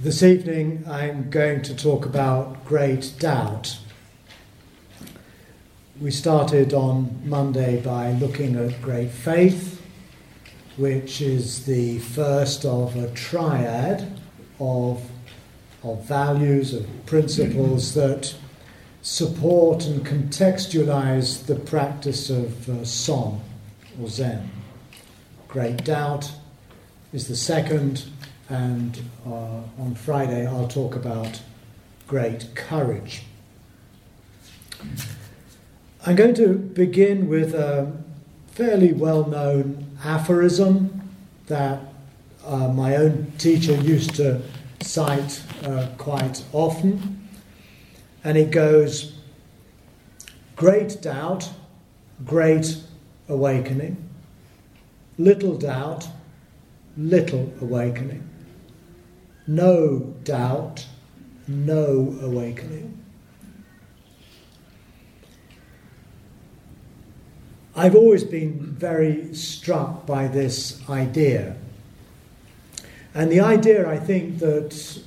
This evening I'm going to talk about great doubt. We started on Monday by looking at great faith, which is the first of a triad of, of values, of principles that support and contextualize the practice of uh, Son or Zen. Great doubt is the second and uh, on Friday I'll talk about great courage. I'm going to begin with a fairly well known aphorism that uh, my own teacher used to cite uh, quite often, and it goes Great doubt, great awakening. Little doubt, little awakening no doubt, no awakening. I've always been very struck by this idea. And the idea I think that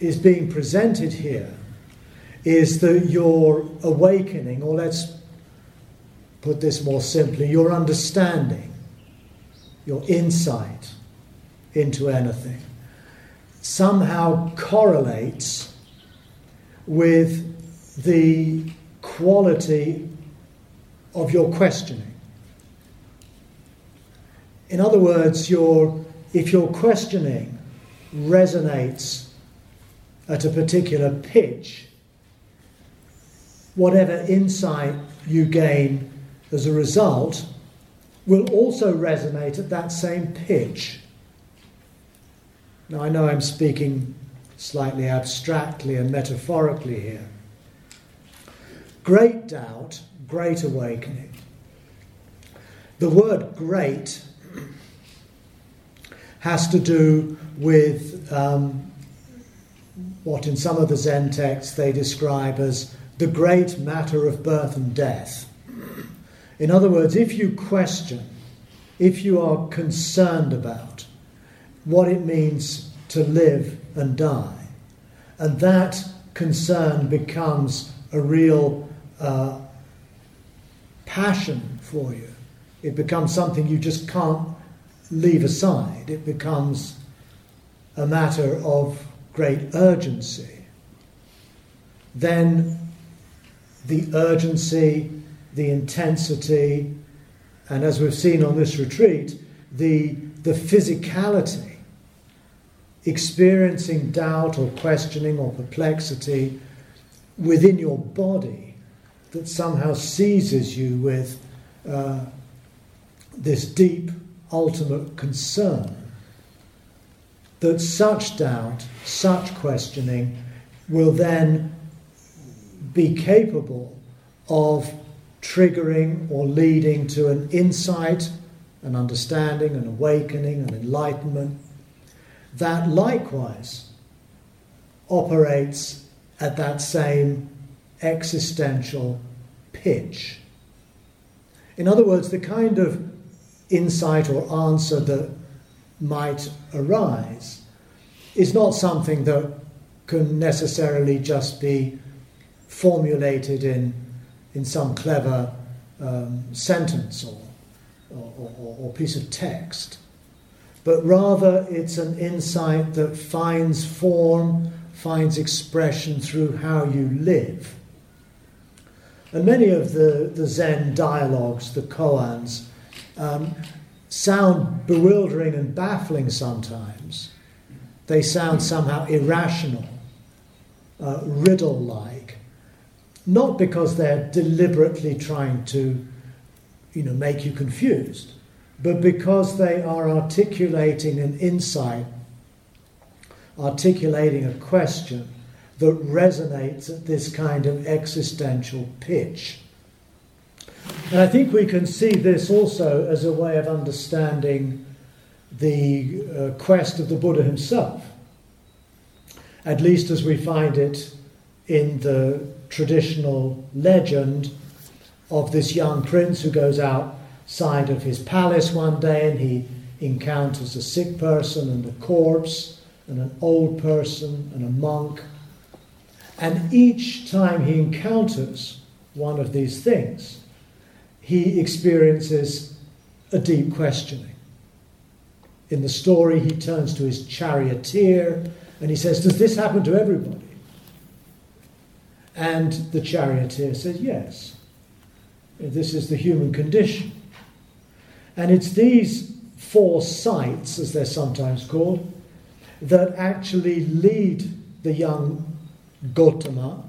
is being presented here is that your awakening, or let's put this more simply, your understanding, your insight into anything somehow correlates with the quality of your questioning. In other words, your, if your questioning resonates at a particular pitch, whatever insight you gain as a result will also resonate at that same pitch. Now, I know I'm speaking slightly abstractly and metaphorically here. Great doubt, great awakening. The word great has to do with um, what in some of the Zen texts they describe as the great matter of birth and death. In other words, if you question, if you are concerned about what it means to live and die. And that concern becomes a real uh, passion for you. It becomes something you just can't leave aside. It becomes a matter of great urgency. Then the urgency, the intensity, and as we've seen on this retreat, the, the physicality experiencing doubt or questioning or perplexity within your body that somehow seizes you with uh, this deep, ultimate concern. That such doubt, such questioning will then be capable of triggering or leading to an insight, an understanding, an awakening, an enlightenment that likewise operates at that same existential pitch. In other words, the kind of insight or answer that might arise is not something that can necessarily just be formulated in, in some clever um, sentence or, or, or, or piece of text but rather it's an insight that finds form, finds expression through how you live. And many of the, the Zen dialogues, the koans, um, sound bewildering and baffling sometimes. They sound somehow irrational, uh, riddle like, not because they're deliberately trying to you know, make you confused, but because they are articulating an insight, articulating a question that resonates at this kind of existential pitch. And I think we can see this also as a way of understanding the uh, quest of the Buddha himself, at least as we find it in the traditional legend of this young prince who goes out of his palace one day and he encounters a sick person and a corpse and an old person and a monk. And each time he encounters one of these things, he experiences a deep questioning. In the story, he turns to his charioteer and he says, Does this happen to everybody? And the charioteer says, Yes. This is the human condition. And it's these four sights, as they're sometimes called, that actually lead the young Gautama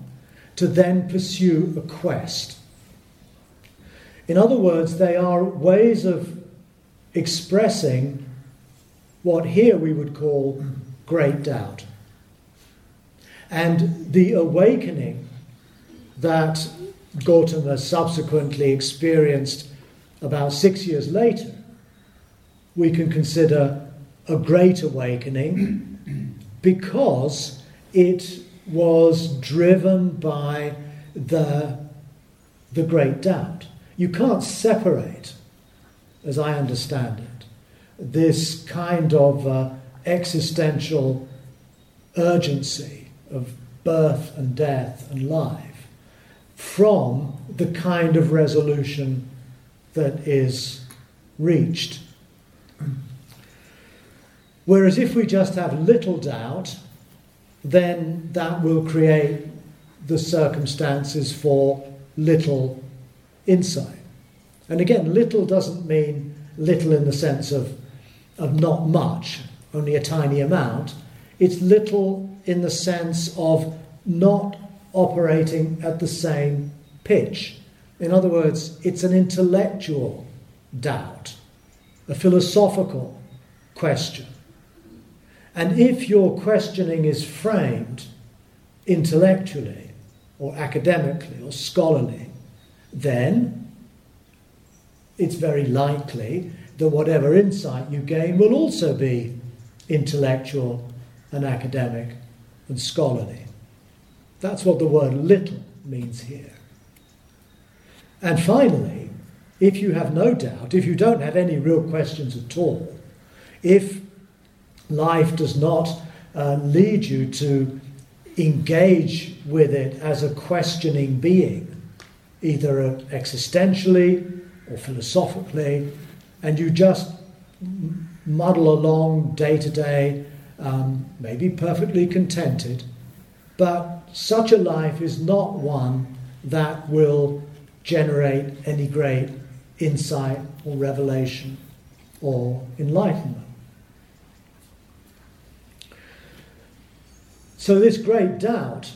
to then pursue a quest. In other words, they are ways of expressing what here we would call great doubt. And the awakening that Gautama subsequently experienced about six years later, we can consider a great awakening because it was driven by the, the great doubt. You can't separate, as I understand it, this kind of uh, existential urgency of birth and death and life from the kind of resolution that is reached. Whereas if we just have little doubt, then that will create the circumstances for little insight. And again, little doesn't mean little in the sense of, of not much, only a tiny amount. It's little in the sense of not operating at the same pitch. In other words, it's an intellectual doubt, a philosophical question. And if your questioning is framed intellectually or academically or scholarly, then it's very likely that whatever insight you gain will also be intellectual and academic and scholarly. That's what the word little means here. And finally, if you have no doubt, if you don't have any real questions at all, if life does not uh, lead you to engage with it as a questioning being, either existentially or philosophically, and you just muddle along day to day, um, maybe perfectly contented, but such a life is not one that will generate any great insight or revelation or enlightenment. So, this great doubt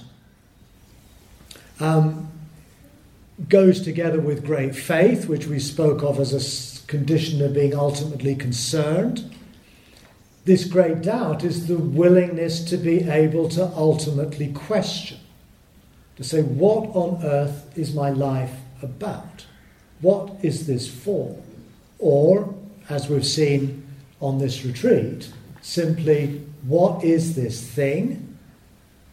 um, goes together with great faith, which we spoke of as a condition of being ultimately concerned. This great doubt is the willingness to be able to ultimately question, to say, What on earth is my life about? What is this for? Or, as we've seen on this retreat, simply, What is this thing?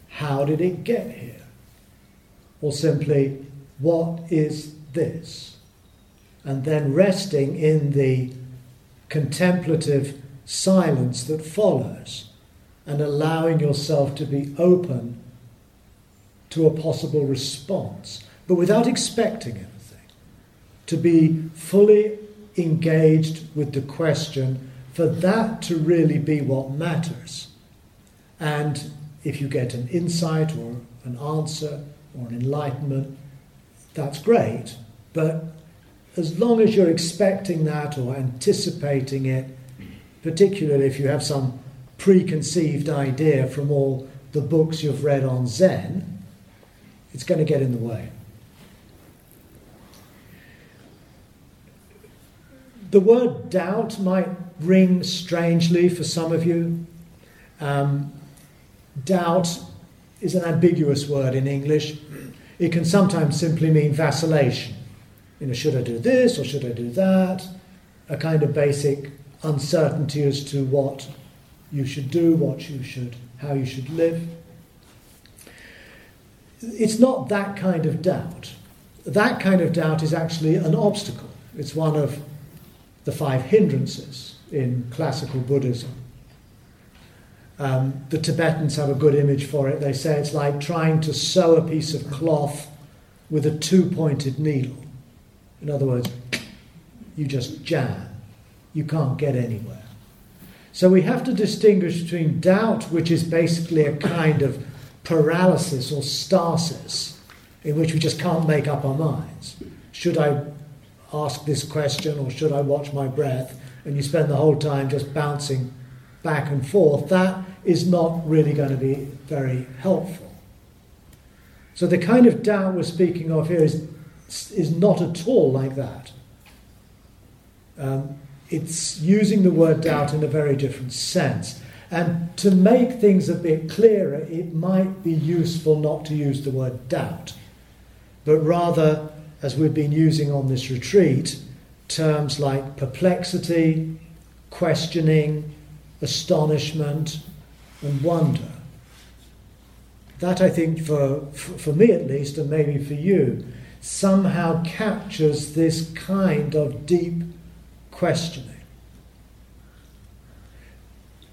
How did it get here? Or simply, what is this? And then resting in the contemplative silence that follows and allowing yourself to be open to a possible response, but without expecting anything. To be fully engaged with the question, for that to really be what matters. And if you get an insight or an answer or an enlightenment, that's great. But as long as you're expecting that or anticipating it, particularly if you have some preconceived idea from all the books you've read on Zen, it's going to get in the way. The word doubt might ring strangely for some of you. Um, doubt is an ambiguous word in English. It can sometimes simply mean vacillation. You know, should I do this or should I do that? A kind of basic uncertainty as to what you should do, what you should, how you should live. It's not that kind of doubt. That kind of doubt is actually an obstacle. It's one of the five hindrances in classical Buddhism. Um, the Tibetans have a good image for it. They say it's like trying to sew a piece of cloth with a two pointed needle. In other words, you just jam. You can't get anywhere. So we have to distinguish between doubt, which is basically a kind of paralysis or stasis, in which we just can't make up our minds. Should I ask this question or should I watch my breath? And you spend the whole time just bouncing back and forth. That is not really going to be very helpful. So the kind of doubt we're speaking of here is, is not at all like that. Um, it's using the word doubt in a very different sense. And to make things a bit clearer, it might be useful not to use the word doubt, but rather, as we've been using on this retreat, terms like perplexity, questioning, astonishment, and wonder. That, I think, for, for me at least, and maybe for you, somehow captures this kind of deep questioning.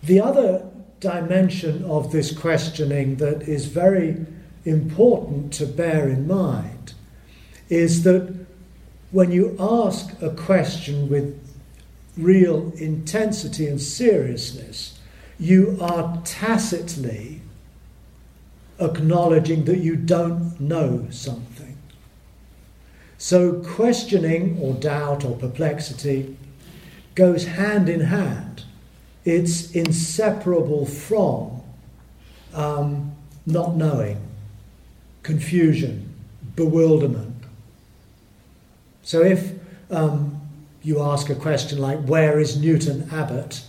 The other dimension of this questioning that is very important to bear in mind is that when you ask a question with real intensity and seriousness, you are tacitly acknowledging that you don't know something. So, questioning or doubt or perplexity goes hand in hand. It's inseparable from um, not knowing, confusion, bewilderment. So if um, you ask a question like, Where is Newton Abbot?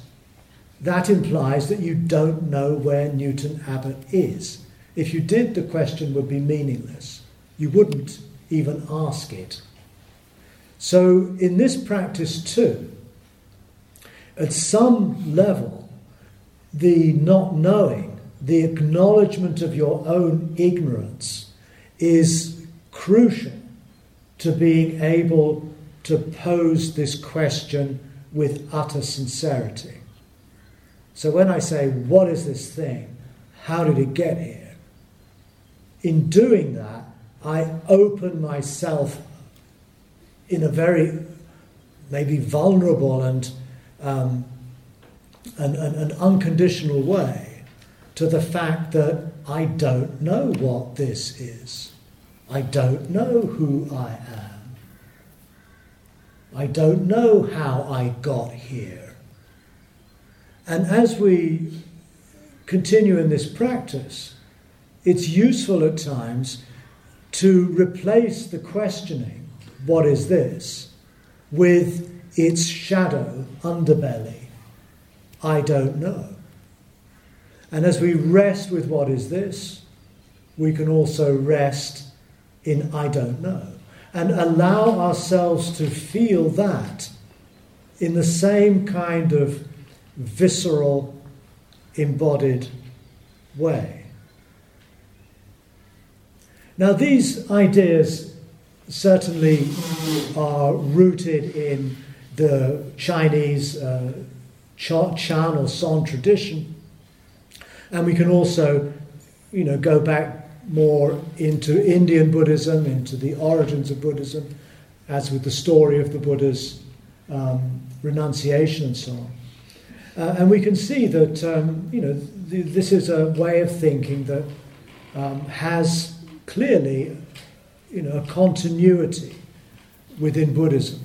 that implies that you don't know where Newton Abbot is. If you did, the question would be meaningless. You wouldn't even ask it. So, in this practice, too, at some level, the not knowing, the acknowledgement of your own ignorance is crucial to being able to pose this question with utter sincerity. So when I say, What is this thing? How did it get here? In doing that, I open myself in a very maybe vulnerable and um, an, an, an unconditional way to the fact that I don't know what this is. I don't know who I am. I don't know how I got here. And as we continue in this practice, it's useful at times to replace the questioning, what is this, with its shadow, underbelly. I don't know. And as we rest with what is this, we can also rest in I don't know and allow ourselves to feel that in the same kind of visceral, embodied way. Now, these ideas certainly are rooted in the Chinese uh, Chan or Son tradition. And we can also, you know, go back more into Indian Buddhism, into the origins of Buddhism, as with the story of the Buddha's um, renunciation and so on. Uh, and we can see that, um, you know, th- this is a way of thinking that um, has clearly, you know, a continuity within Buddhism.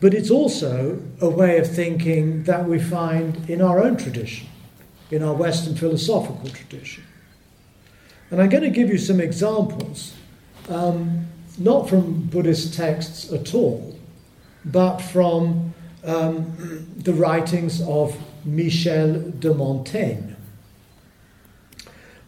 But it's also a way of thinking that we find in our own tradition, in our Western philosophical tradition. And I'm going to give you some examples, um, not from Buddhist texts at all, but from um, the writings of Michel de Montaigne.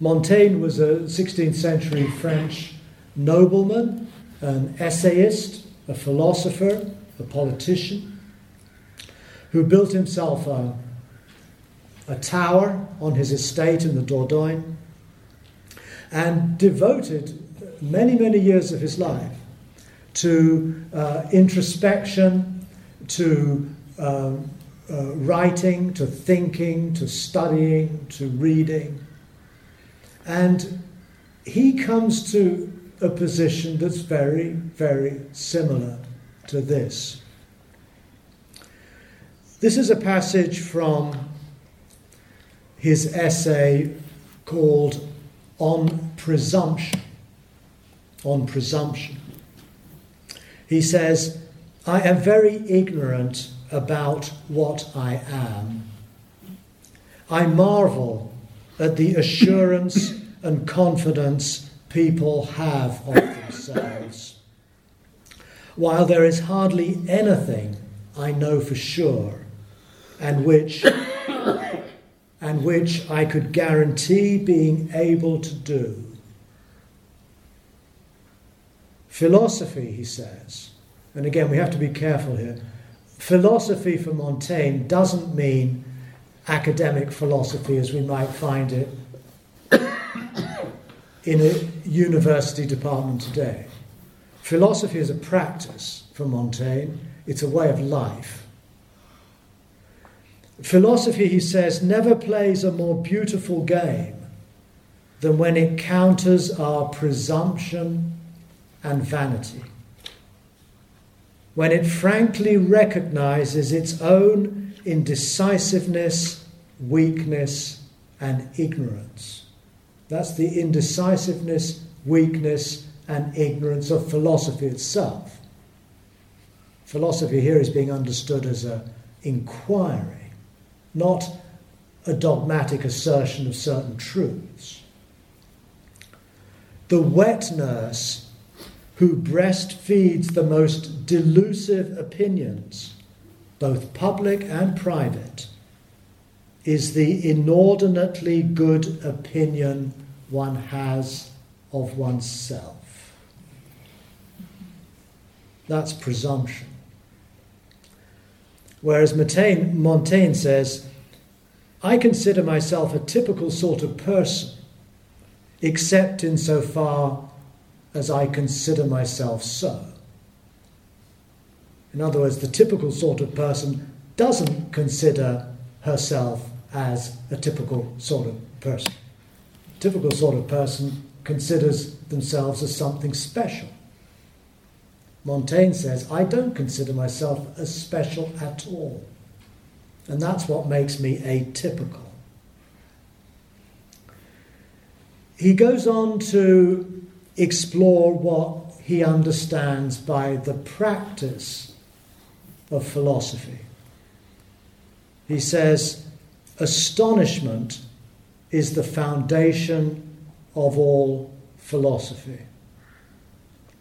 Montaigne was a 16th century French nobleman, an essayist, a philosopher, a politician, who built himself a, a tower on his estate in the Dordogne and devoted many, many years of his life to uh, introspection, to um, uh, writing, to thinking, to studying, to reading. And he comes to a position that's very, very similar to this. This is a passage from his essay called On Presumption. On Presumption. He says, I am very ignorant about what I am. I marvel at the assurance and confidence people have of themselves. While there is hardly anything I know for sure, and which and which I could guarantee being able to do. Philosophy, he says, and again we have to be careful here. Philosophy for Montaigne doesn't mean academic philosophy as we might find it in a university department today. Philosophy is a practice for Montaigne, it's a way of life. Philosophy, he says, never plays a more beautiful game than when it counters our presumption and vanity. When it frankly recognizes its own indecisiveness, weakness, and ignorance. That's the indecisiveness, weakness, and ignorance of philosophy itself. Philosophy here is being understood as an inquiry not a dogmatic assertion of certain truths. The wet nurse who breastfeeds the most delusive opinions, both public and private, is the inordinately good opinion one has of oneself. That's presumption. Whereas Montaigne, says, I consider myself a typical sort of person, except insofar as I consider myself so. In other words, the typical sort of person doesn't consider herself as a typical sort of person. A typical sort of person considers themselves as something special. Montaigne says, I don't consider myself as special at all. And that's what makes me atypical. He goes on to explore what he understands by the practice of philosophy. He says, Astonishment is the foundation of all philosophy.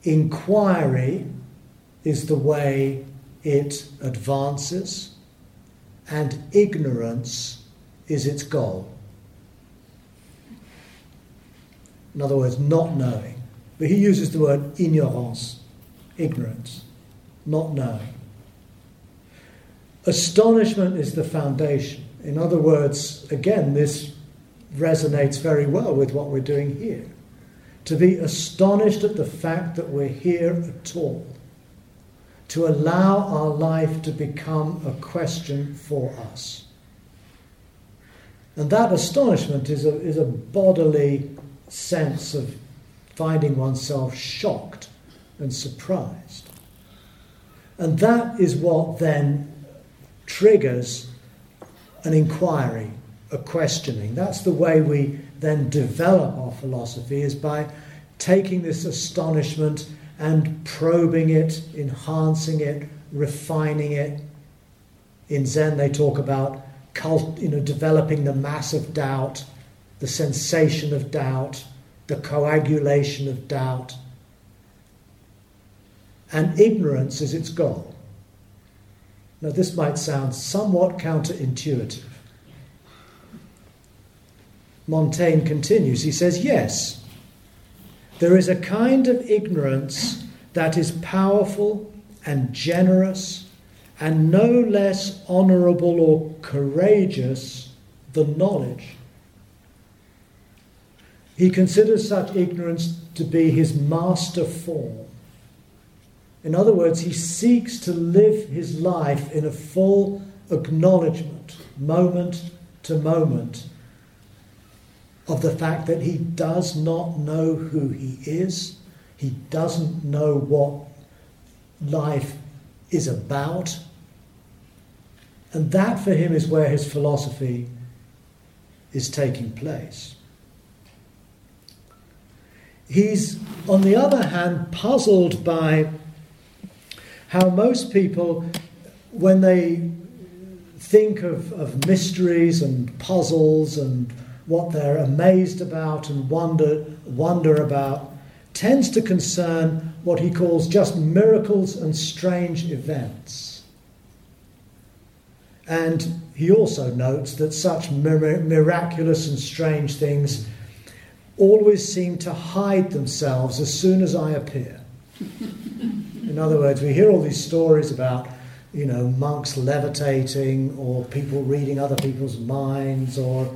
Inquiry is the way it advances and ignorance is its goal. In other words, not knowing. But he uses the word ignorance, ignorance, not knowing. Astonishment is the foundation. In other words, again, this resonates very well with what we're doing here. To be astonished at the fact that we're here at all to allow our life to become a question for us. And that astonishment is a, is a bodily sense of finding oneself shocked and surprised. And that is what then triggers an inquiry, a questioning. That's the way we then develop our philosophy, is by taking this astonishment and probing it, enhancing it, refining it. In Zen, they talk about cult, you know, developing the mass of doubt, the sensation of doubt, the coagulation of doubt. And ignorance is its goal. Now, this might sound somewhat counterintuitive. Montaigne continues, he says, Yes, there is a kind of ignorance that is powerful and generous and no less honorable or courageous than knowledge. He considers such ignorance to be his master form. In other words, he seeks to live his life in a full acknowledgement, moment to moment, of the fact that he does not know who he is, he doesn't know what life is about. And that for him is where his philosophy is taking place. He's, on the other hand, puzzled by how most people, when they think of, of mysteries and puzzles and what they're amazed about and wonder, wonder about, tends to concern what he calls just miracles and strange events. And he also notes that such mir- miraculous and strange things always seem to hide themselves as soon as I appear. In other words, we hear all these stories about, you know, monks levitating or people reading other people's minds or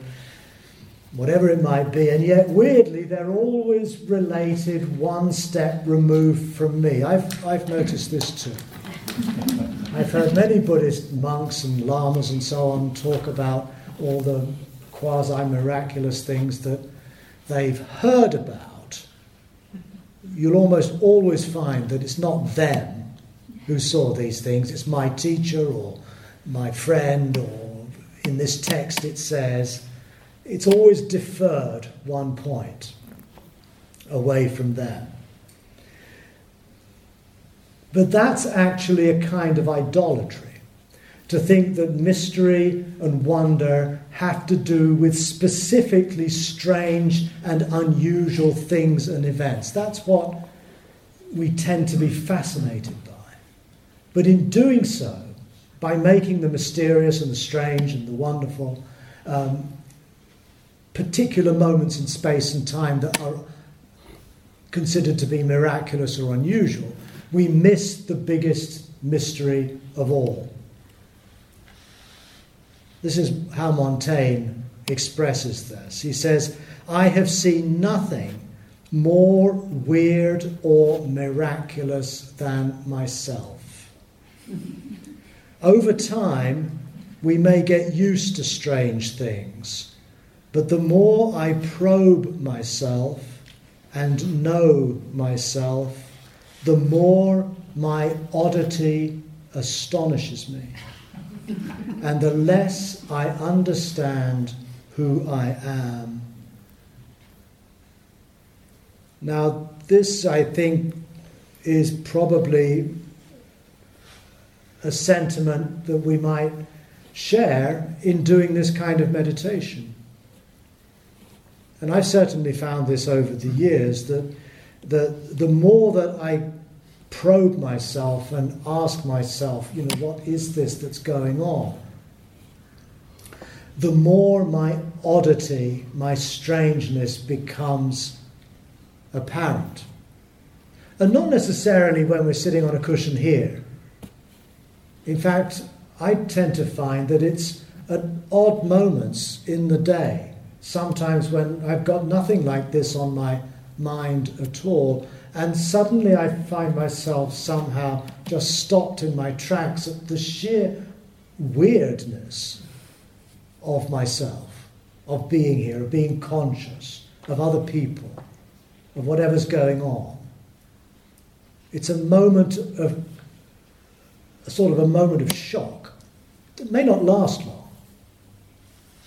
whatever it might be, and yet weirdly they're always related one step removed from me. I've, I've noticed this too. I've heard many Buddhist monks and lamas and so on talk about all the quasi miraculous things that they've heard about. You'll almost always find that it's not them who saw these things, it's my teacher or my friend, or in this text it says, it's always deferred one point away from them. But that's actually a kind of idolatry. To think that mystery and wonder have to do with specifically strange and unusual things and events. That's what we tend to be fascinated by. But in doing so, by making the mysterious and the strange and the wonderful um, particular moments in space and time that are considered to be miraculous or unusual, we miss the biggest mystery of all. This is how Montaigne expresses this. He says, I have seen nothing more weird or miraculous than myself. Over time, we may get used to strange things, but the more I probe myself and know myself, the more my oddity astonishes me, and the less I understand who I am. Now, this, I think, is probably a sentiment that we might share in doing this kind of meditation. And I've certainly found this over the years that the, the more that I probe myself and ask myself, you know, what is this that's going on? The more my oddity, my strangeness becomes apparent. And not necessarily when we're sitting on a cushion here. In fact, I tend to find that it's at odd moments in the day, sometimes when I've got nothing like this on my mind at all. And suddenly I find myself somehow just stopped in my tracks at the sheer weirdness of myself, of being here, of being conscious of other people, of whatever's going on. It's a moment of, a sort of a moment of shock. It may not last long,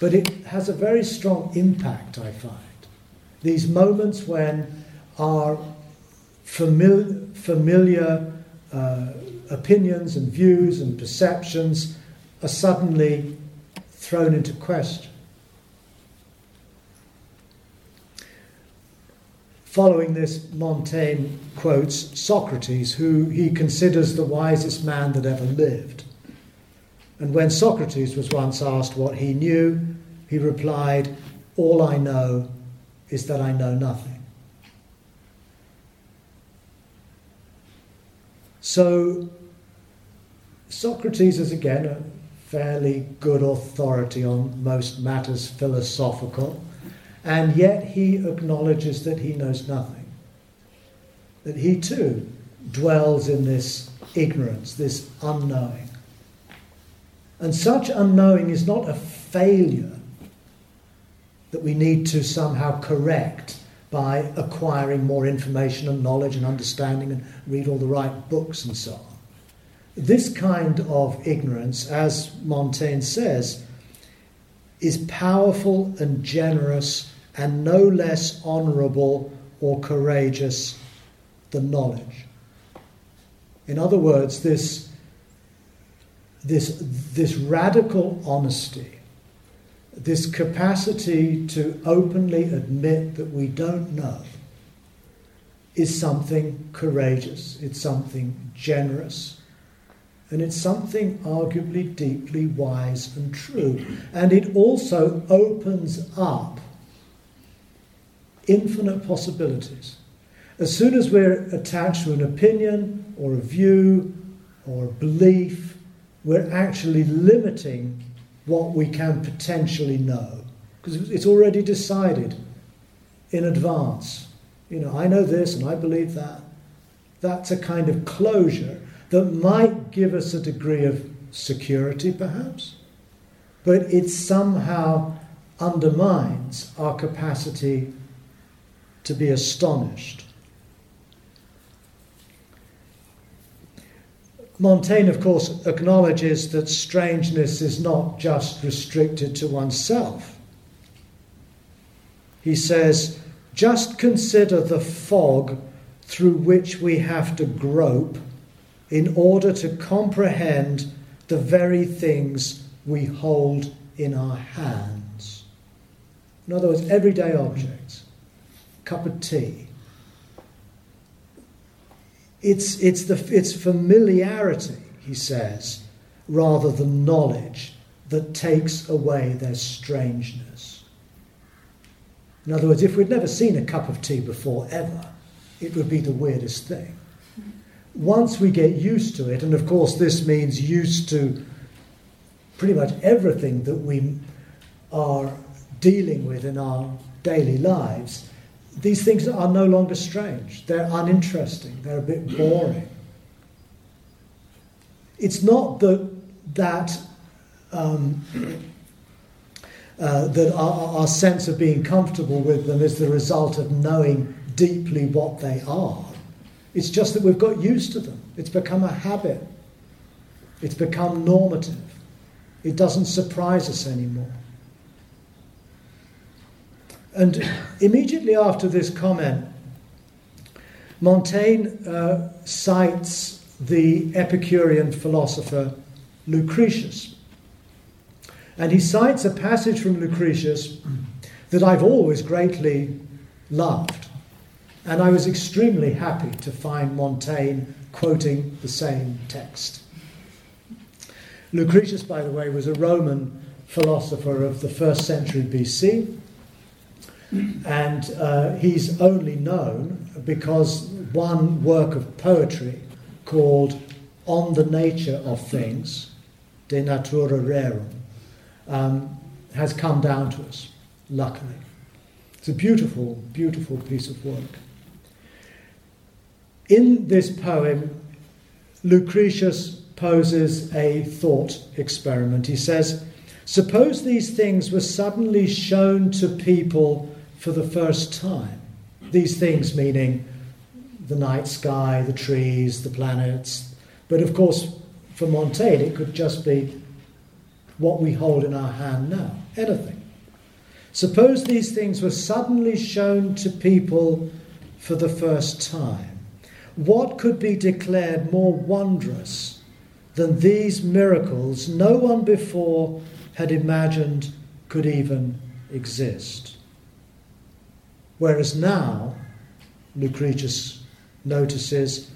but it has a very strong impact, I find. These moments when our familiar, familiar uh, opinions and views and perceptions are suddenly thrown into question. Following this, Montaigne quotes Socrates, who he considers the wisest man that ever lived. And when Socrates was once asked what he knew, he replied, All I know is that I know nothing. So, Socrates is again a fairly good authority on most matters philosophical, and yet he acknowledges that he knows nothing. That he too dwells in this ignorance, this unknowing. And such unknowing is not a failure that we need to somehow correct by acquiring more information and knowledge and understanding and read all the right books and so on. This kind of ignorance, as Montaigne says, is powerful and generous and no less honourable or courageous than knowledge. In other words, this, this, this radical honesty, this capacity to openly admit that we don't know, is something courageous, it's something generous, and it's something arguably deeply wise and true. And it also opens up infinite possibilities. As soon as we're attached to an opinion or a view or a belief, we're actually limiting what we can potentially know because it's already decided in advance. You know, I know this and I believe that. That's a kind of closure that might give us a degree of security, perhaps, but it somehow undermines our capacity to be astonished. Montaigne, of course, acknowledges that strangeness is not just restricted to oneself. He says, just consider the fog through which we have to grope in order to comprehend the very things we hold in our hands. In other words, everyday objects, cup of tea. It's, it's, the, it's familiarity, he says, rather than knowledge that takes away their strangeness. In other words, if we'd never seen a cup of tea before ever, it would be the weirdest thing once we get used to it, and of course, this means used to pretty much everything that we are dealing with in our daily lives, these things are no longer strange. They're uninteresting. They're a bit boring. It's not that that um, uh, that our, our sense of being comfortable with them is the result of knowing deeply what they are. It's just that we've got used to them. It's become a habit. It's become normative. It doesn't surprise us anymore. And immediately after this comment, Montaigne uh, cites the Epicurean philosopher Lucretius. And he cites a passage from Lucretius that I've always greatly loved. And I was extremely happy to find Montaigne quoting the same text. Lucretius, by the way, was a Roman philosopher of the first century BC, and uh, he's only known because one work of poetry called On the Nature of Things, De Natura Rerum, um, has come down to us, luckily. It's a beautiful, beautiful piece of work. In this poem, Lucretius poses a thought experiment. He says, Suppose these things were suddenly shown to people for the first time. These things meaning the night sky, the trees, the planets. But of course, for Montaigne, it could just be what we hold in our hand now anything. Suppose these things were suddenly shown to people for the first time. What could be declared more wondrous than these miracles no one before had imagined could even exist? Whereas now, Lucretius notices,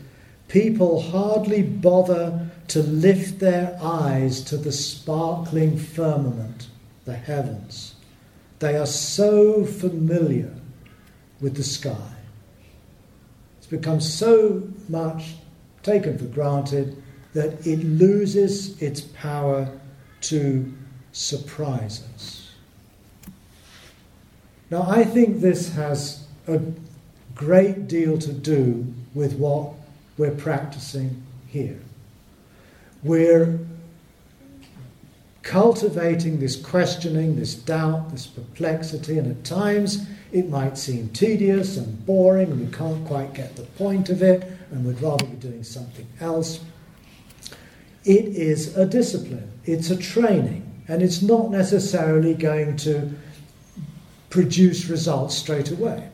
people hardly bother to lift their eyes to the sparkling firmament, the heavens. They are so familiar with the sky It's become so much taken for granted that it loses its power to surprise us. Now, I think this has a great deal to do with what we're practicing here. We're cultivating this questioning, this doubt, this perplexity, and at times it might seem tedious and boring, and we can't quite get the point of it, and we'd rather be doing something else. It is a discipline, it's a training, and it's not necessarily going to produce results straight away.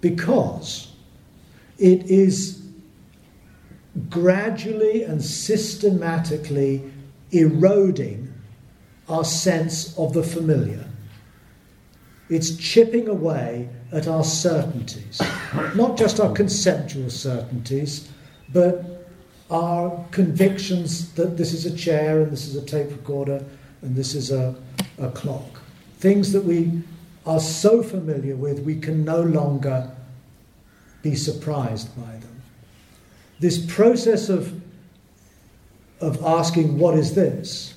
Because it is gradually and systematically eroding our sense of the familiar. It's chipping away at our certainties, not just our conceptual certainties, but our convictions that this is a chair and this is a tape recorder and this is a, a clock. Things that we are so familiar with, we can no longer be surprised by them. This process of, of asking, What is this?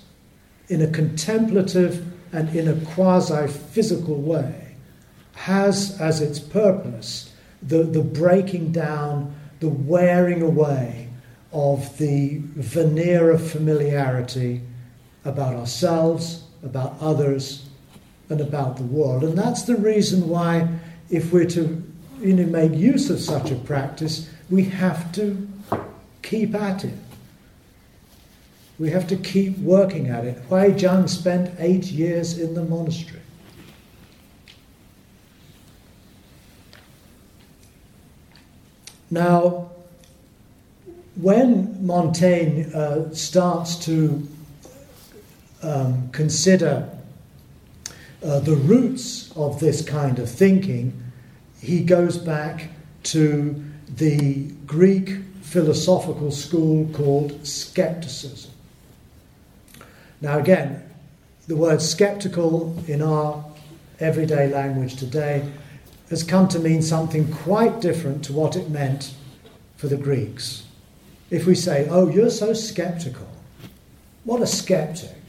in a contemplative and in a quasi physical way has as its purpose the, the breaking down, the wearing away of the veneer of familiarity about ourselves, about others, and about the world. And that's the reason why, if we're to you know, make use of such a practice, we have to keep at it. We have to keep working at it. Huairang spent eight years in the monastery. Now, when Montaigne uh, starts to um, consider uh, the roots of this kind of thinking, he goes back to the Greek philosophical school called skepticism. Now, again, the word skeptical in our everyday language today has come to mean something quite different to what it meant for the Greeks. If we say, oh, you're so skeptical, what a skeptic.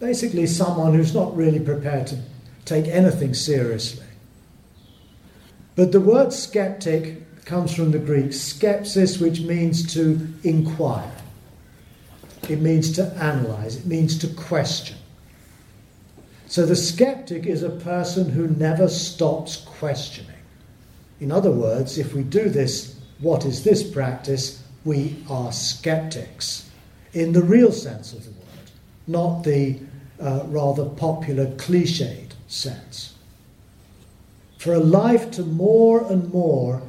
Basically, someone who's not really prepared to take anything seriously. But the word skeptic comes from the Greek skepsis, which means to inquire, it means to analyze, it means to question. So the skeptic is a person who never stops questioning. In other words, if we do this, what is this practice? We are skeptics in the real sense of the word, not the uh, rather popular cliched sense. For a life to more and more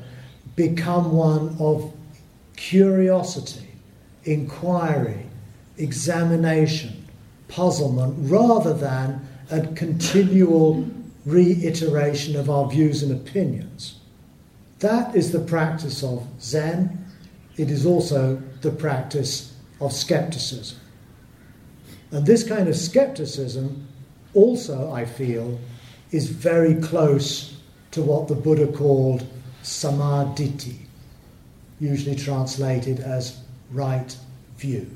become one of curiosity, inquiry, examination, puzzlement, rather than a continual reiteration of our views and opinions. That is the practice of Zen. It is also the practice of skepticism. And this kind of skepticism also, I feel, is very close to what the Buddha called samma ditthi, usually translated as right view.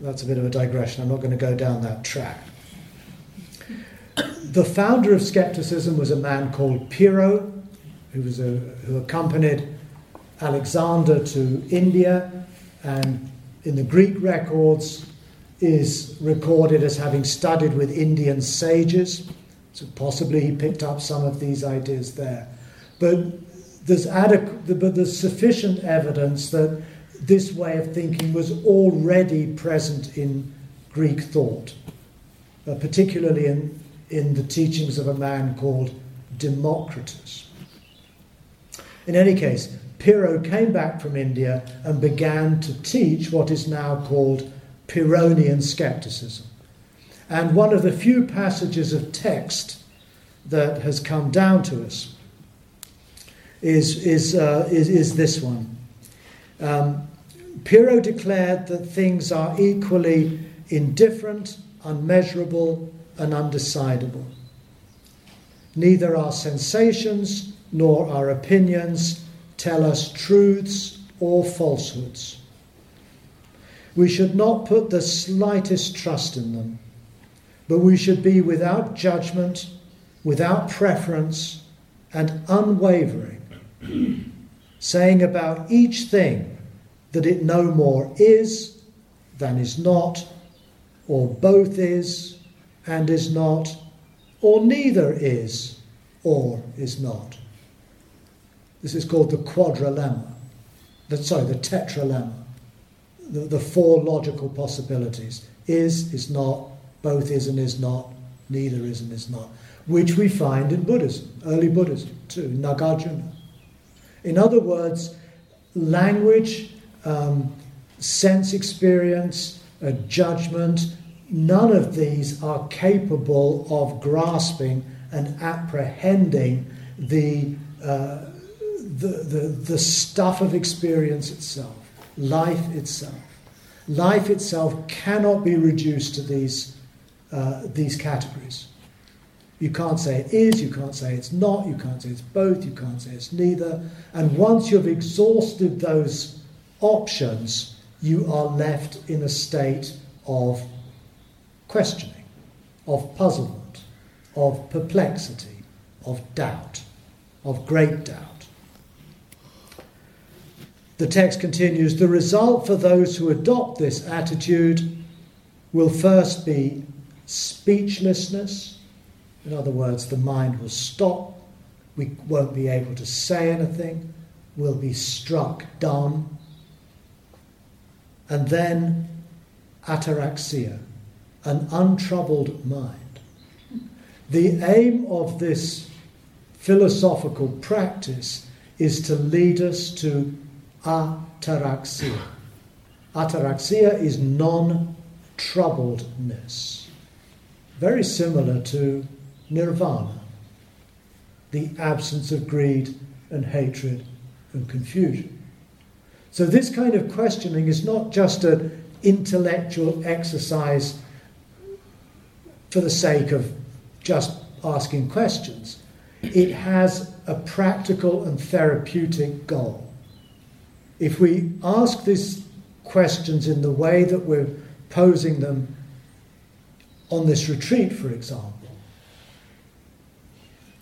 That's a bit of a digression. I'm not going to go down that track. The founder of skepticism was a man called Pyrrho, who, was a, who accompanied Alexander to India and in the Greek records is recorded as having studied with Indian sages. So possibly he picked up some of these ideas there. But there's, adequate, but there's sufficient evidence that this way of thinking was already present in Greek thought, uh, particularly in, in the teachings of a man called Democritus. In any case, Pyrrho came back from India and began to teach what is now called Pyrrhonian skepticism. And one of the few passages of text that has come down to us is, is, uh, is, is this one. Um, Pyrrho declared that things are equally indifferent, unmeasurable, and undecidable. Neither our sensations nor our opinions tell us truths or falsehoods. We should not put the slightest trust in them, but we should be without judgment, without preference, and unwavering, saying about each thing that it no more is than is not, or both is and is not, or neither is or is not. This is called the quadrilemma, the, sorry, the tetralemma, the, the four logical possibilities. Is, is not, both is and is not, neither is and is not, which we find in Buddhism, early Buddhism too, Nagarjuna. In other words, language, um, sense experience, a judgment, none of these are capable of grasping and apprehending the, uh, the, the, stuff of experience itself, life itself. Life itself cannot be reduced to these, uh, these categories. You can't say it is, you can't say it's not, you can't say it's both, you can't say it's neither. And once you've exhausted those options, you are left in a state of questioning, of puzzlement, of perplexity, of doubt, of great doubt. The text continues The result for those who adopt this attitude will first be speechlessness. In other words, the mind will stop, we won't be able to say anything, we'll be struck dumb. And then ataraxia, an untroubled mind. The aim of this philosophical practice is to lead us to ataraxia. Ataraxia is non troubledness, very similar to nirvana, the absence of greed and hatred and confusion. So, this kind of questioning is not just an intellectual exercise for the sake of just asking questions, it has a practical and therapeutic goal. If we ask these questions in the way that we're posing them on this retreat, for example,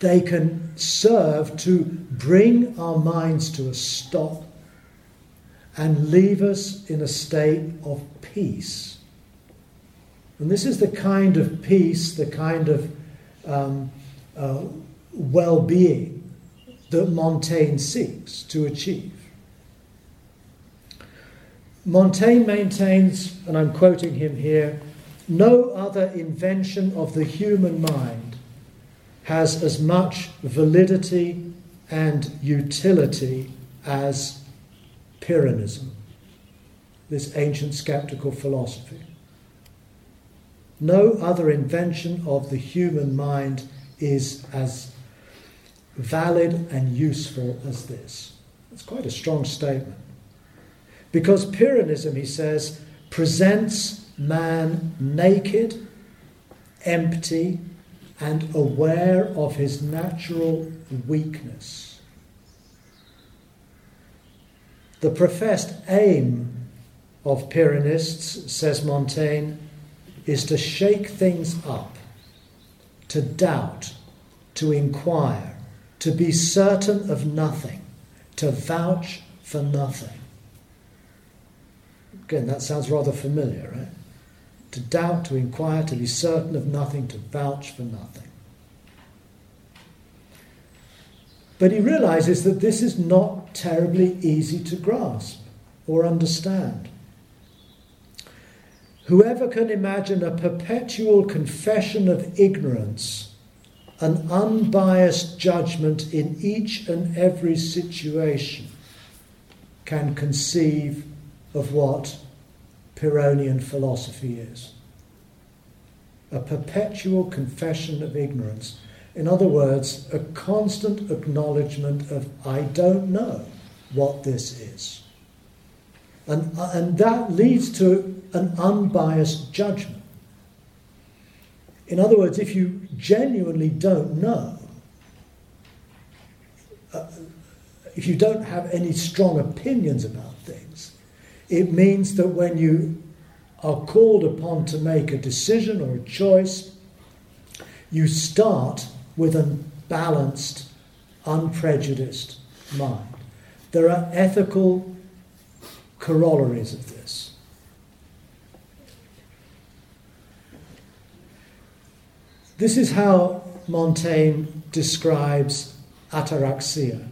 they can serve to bring our minds to a stop and leave us in a state of peace. And this is the kind of peace, the kind of um, uh, well being that Montaigne seeks to achieve. Montaigne maintains, and I'm quoting him here, no other invention of the human mind has as much validity and utility as Pyrrhonism, this ancient skeptical philosophy. No other invention of the human mind is as valid and useful as this. It's quite a strong statement. Because Pyrrhonism, he says, presents man naked, empty, and aware of his natural weakness. The professed aim of Pyrrhonists, says Montaigne, is to shake things up, to doubt, to inquire, to be certain of nothing, to vouch for nothing. Again, that sounds rather familiar, right? To doubt, to inquire, to be certain of nothing, to vouch for nothing. But he realizes that this is not terribly easy to grasp or understand. Whoever can imagine a perpetual confession of ignorance, an unbiased judgment in each and every situation, can conceive of what Pyrrhonian philosophy is a perpetual confession of ignorance. In other words, a constant acknowledgement of, I don't know what this is. And, and that leads to an unbiased judgment. In other words, if you genuinely don't know, uh, if you don't have any strong opinions about it means that when you are called upon to make a decision or a choice, you start with a balanced, unprejudiced mind. There are ethical corollaries of this. This is how Montaigne describes ataraxia,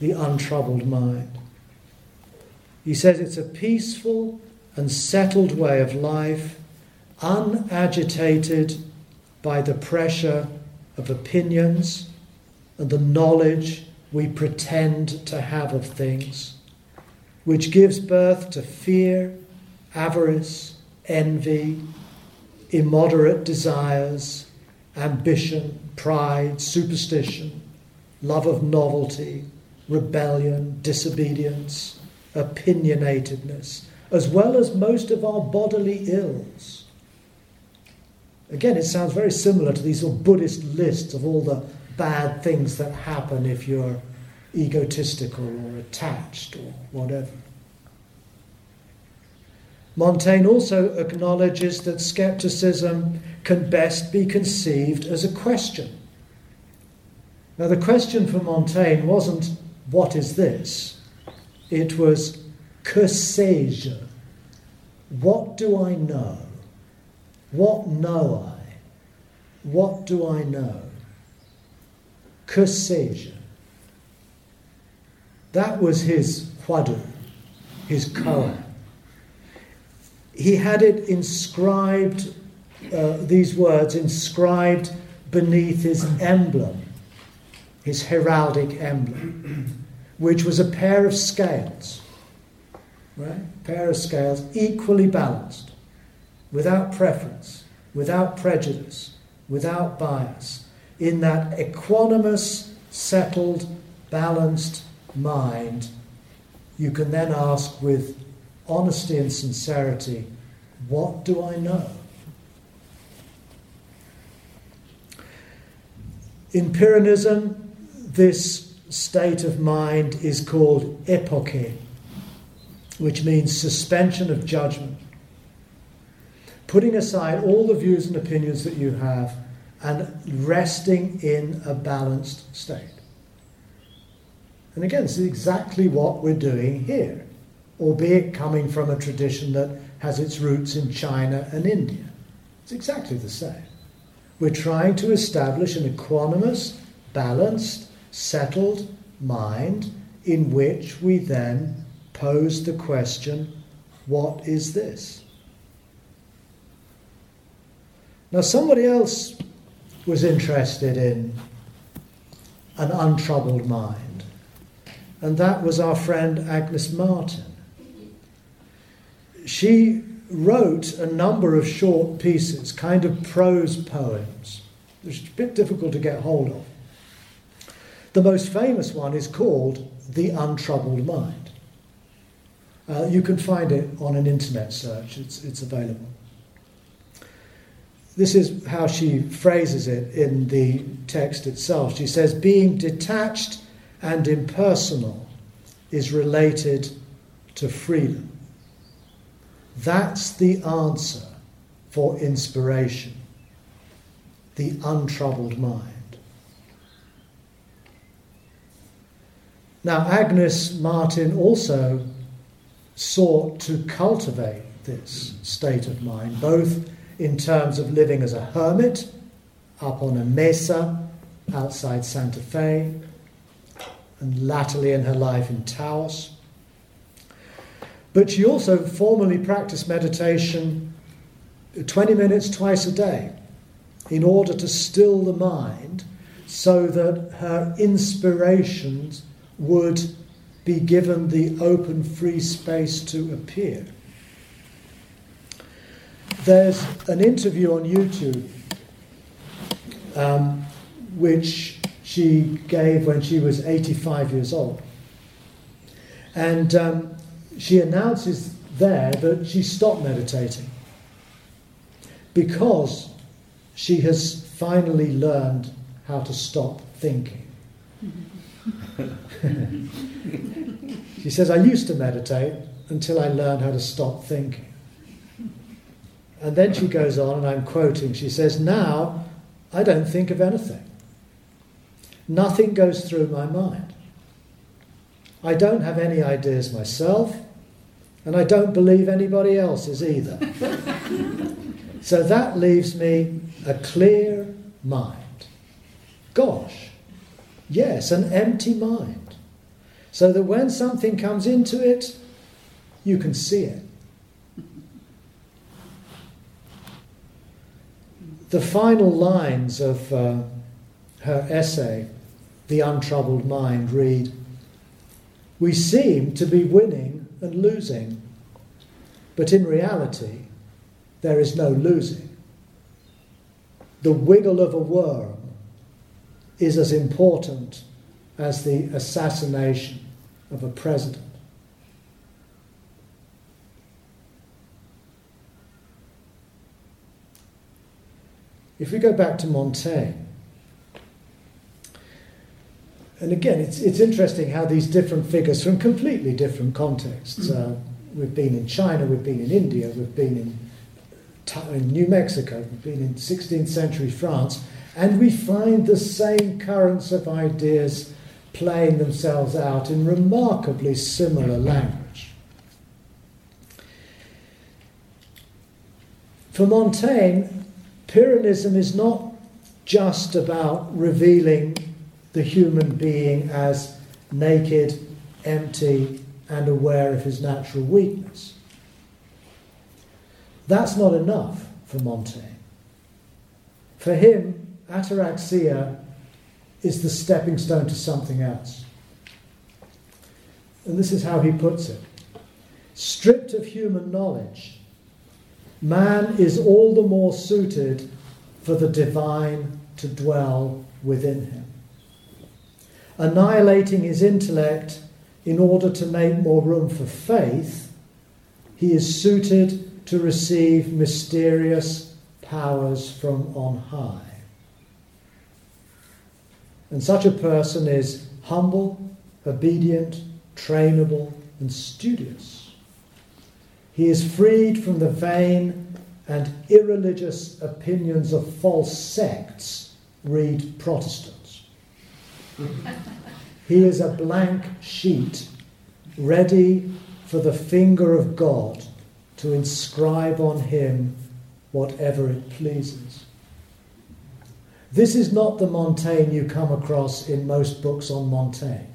the untroubled mind. He says it's a peaceful and settled way of life, unagitated by the pressure of opinions and the knowledge we pretend to have of things, which gives birth to fear, avarice, envy, immoderate desires, ambition, pride, superstition, love of novelty, rebellion, disobedience, opinionatedness, as well as most of our bodily ills. Again, it sounds very similar to these sort of Buddhist lists of all the bad things that happen if you're egotistical or attached or whatever. Montaigne also acknowledges that skepticism can best be conceived as a question. Now, the question for Montaigne wasn't, What is this? It was, Que sais-je? What do I know? What know I? What do I know? Que sais-je? That was his huadu, his koan. He had it inscribed, uh, these words inscribed beneath his emblem, his heraldic emblem, which was a pair of scales, right? A pair of scales equally balanced, without preference, without prejudice, without bias, in that equanimous, settled, balanced mind, you can then ask with honesty and sincerity, What do I know? In Pyrrhonism, this state of mind is called epoche, which means suspension of judgment. Putting aside all the views and opinions that you have and resting in a balanced state. And again, this is exactly what we're doing here, albeit coming from a tradition that has its roots in China and India. It's exactly the same. We're trying to establish an equanimous, balanced, settled mind in which we then pose the question what is this? Now, somebody else was interested in an untroubled mind, and that was our friend Agnes Martin. She wrote a number of short pieces, kind of prose poems, which is a bit difficult to get hold of. The most famous one is called The Untroubled Mind. Uh, you can find it on an internet search, it's, it's available. This is how she phrases it in the text itself. She says, Being detached and impersonal is related to freedom. That's the answer for inspiration, the untroubled mind. Now, Agnes Martin also sought to cultivate this state of mind, both in terms of living as a hermit up on a mesa outside Santa Fe, and latterly in her life in Taos. But she also formally practiced meditation 20 minutes twice a day in order to still the mind so that her inspirations would be given the open, free space to appear. There's an interview on YouTube um, which she gave when she was 85 years old. And um, she announces there that she stopped meditating because she has finally learned how to stop thinking. She says, I used to meditate until I learned how to stop thinking. And then she goes on, and I'm quoting, she says, Now I don't think of anything. Nothing goes through my mind. I don't have any ideas myself. And I don't believe anybody else is either. so that leaves me a clear mind. Gosh, yes, an empty mind. So that when something comes into it, you can see it. The final lines of uh, her essay, The Untroubled Mind, read We seem to be winning and losing, but in reality, there is no losing. The wiggle of a worm is as important as the assassination of a president. If we go back to Montaigne, and again, it's, it's interesting how these different figures from completely different contexts. Uh, we've been in China, we've been in India, we've been in, in New Mexico, we've been in 16th century France, and we find the same currents of ideas playing themselves out in remarkably similar language. For Montaigne, Pyrrhonism is not just about revealing the human being as naked, empty, and aware of his natural weakness. That's not enough for Montaigne. For him, ataraxia is the stepping stone to something else. And this is how he puts it stripped of human knowledge Man is all the more suited for the divine to dwell within him. Annihilating his intellect in order to make more room for faith, he is suited to receive mysterious powers from on high. And such a person is humble, obedient, trainable, and studious. He is freed from the vain and irreligious opinions of false sects, read Protestants. he is a blank sheet, ready for the finger of God to inscribe on him whatever it pleases. This is not the Montaigne you come across in most books on Montaigne.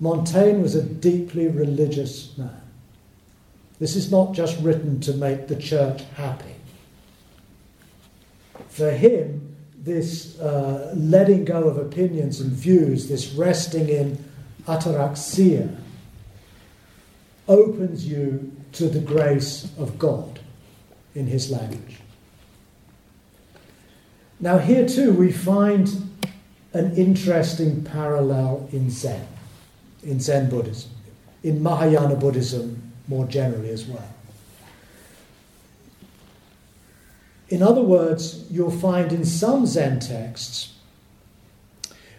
Montaigne was a deeply religious man. This is not just written to make the church happy. For him, this uh, letting go of opinions and views, this resting in ataraxia, opens you to the grace of God in his language. Now, here too, we find an interesting parallel in Zen, in Zen Buddhism. In Mahayana Buddhism, more generally as well. In other words, you'll find in some Zen texts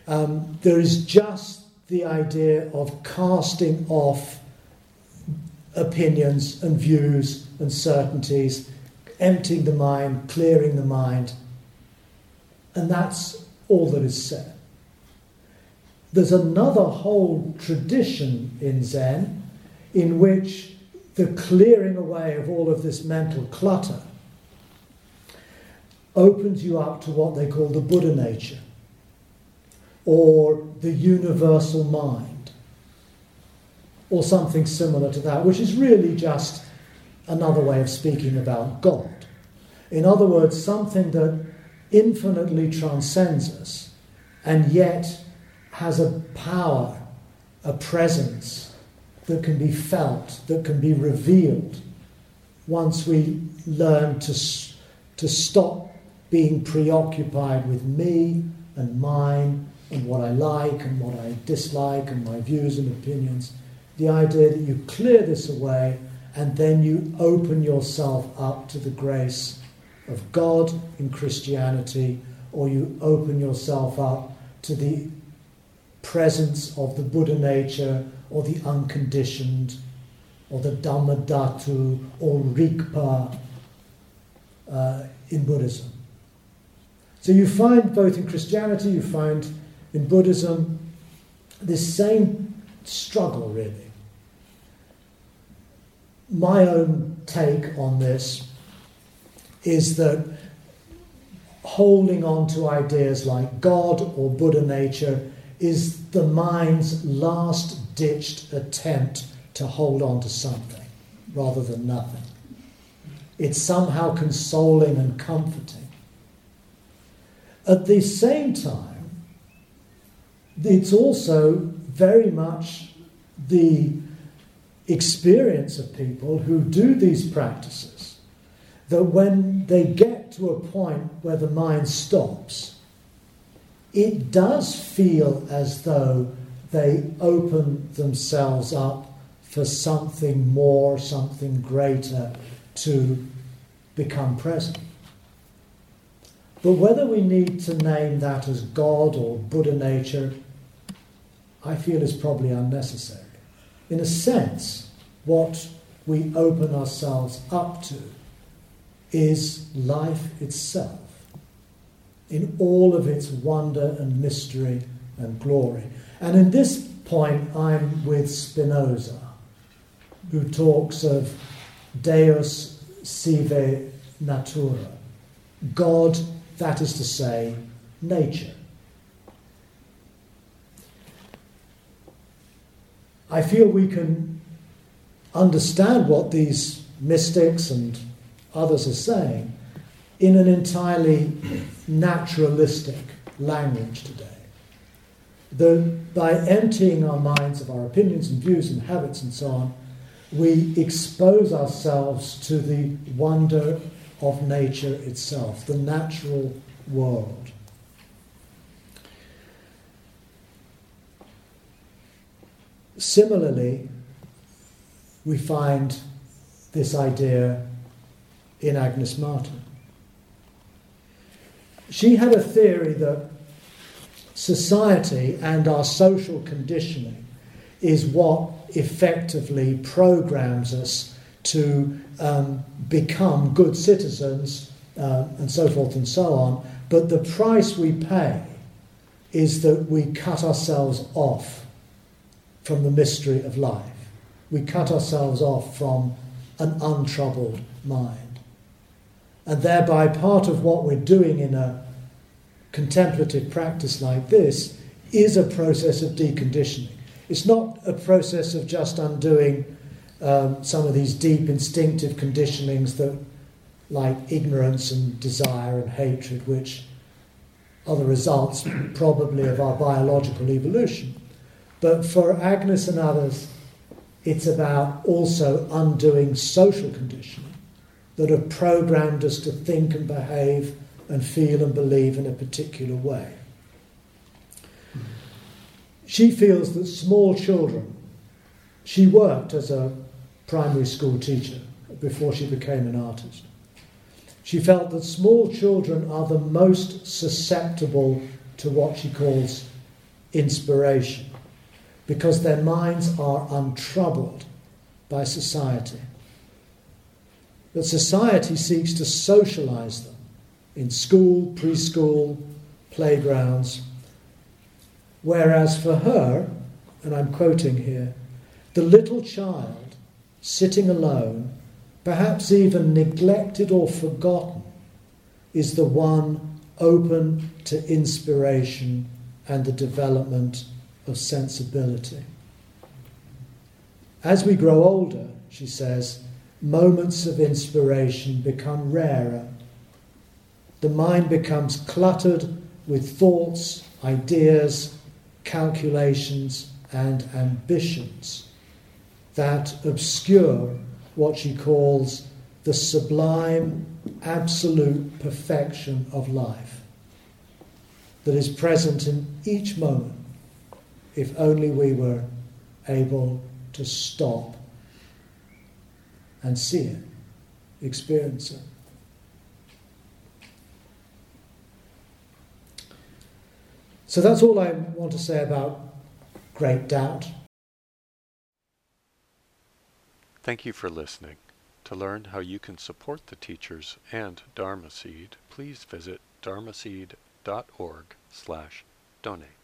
um, there is just the idea of casting off opinions and views and certainties, emptying the mind, clearing the mind, and that's all that is said. There's another whole tradition in Zen in which the clearing away of all of this mental clutter opens you up to what they call the Buddha nature or the universal mind or something similar to that, which is really just another way of speaking about God. In other words, something that infinitely transcends us and yet has a power, a presence, that can be felt, that can be revealed once we learn to, to stop being preoccupied with me and mine and what I like and what I dislike and my views and opinions. The idea that you clear this away and then you open yourself up to the grace of God in Christianity, or you open yourself up to the presence of the Buddha nature or the unconditioned, or the Dhammadhatu, or Rigpa uh, in Buddhism. So you find both in Christianity, you find in Buddhism this same struggle, really. my own take on this is that holding on to ideas like God or Buddha nature is the mind's last ditched attempt to hold on to something rather than nothing. It's somehow consoling and comforting. At the same time, it's also very much the experience of people who do these practices that when they get to a point where the mind stops, it does feel as though they open themselves up for something more, something greater to become present. But whether we need to name that as God or Buddha nature, I feel is probably unnecessary. In a sense, what we open ourselves up to is life itself in all of its wonder and mystery and glory. And in this point, I'm with Spinoza, who talks of Deus sive natura, God, that is to say, nature. I feel we can understand what these mystics and others are saying in an entirely naturalistic language today. That by emptying our minds of our opinions and views and habits and so on, we expose ourselves to the wonder of nature itself, the natural world. Similarly, we find this idea in Agnes Martin. She had a theory that society and our social conditioning is what effectively programs us to um, become good citizens uh, and so forth and so on. But the price we pay is that we cut ourselves off from the mystery of life. We cut ourselves off from an untroubled mind. And thereby, part of what we're doing in a contemplative practice like this is a process of deconditioning. It's not a process of just undoing um, some of these deep instinctive conditionings that, like ignorance and desire and hatred, which are the results probably of our biological evolution. But for Agnes and others, it's about also undoing social conditioning that have programmed us to think and behave and feel and believe in a particular way. She feels that small children, she worked as a primary school teacher before she became an artist. She felt that small children are the most susceptible to what she calls inspiration because their minds are untroubled by society. That society seeks to socialize them in school, preschool, playgrounds. Whereas for her, and I'm quoting here, the little child sitting alone, perhaps even neglected or forgotten, is the one open to inspiration and the development of sensibility. As we grow older, she says, moments of inspiration become rarer. The mind becomes cluttered with thoughts, ideas, calculations, and ambitions that obscure what she calls the sublime, absolute perfection of life that is present in each moment if only we were able to stop and see it, experience it. So that's all I want to say about great doubt. Thank you for listening. To learn how you can support the teachers and Dharma Seed, please visit dharmaseed.org slash donate.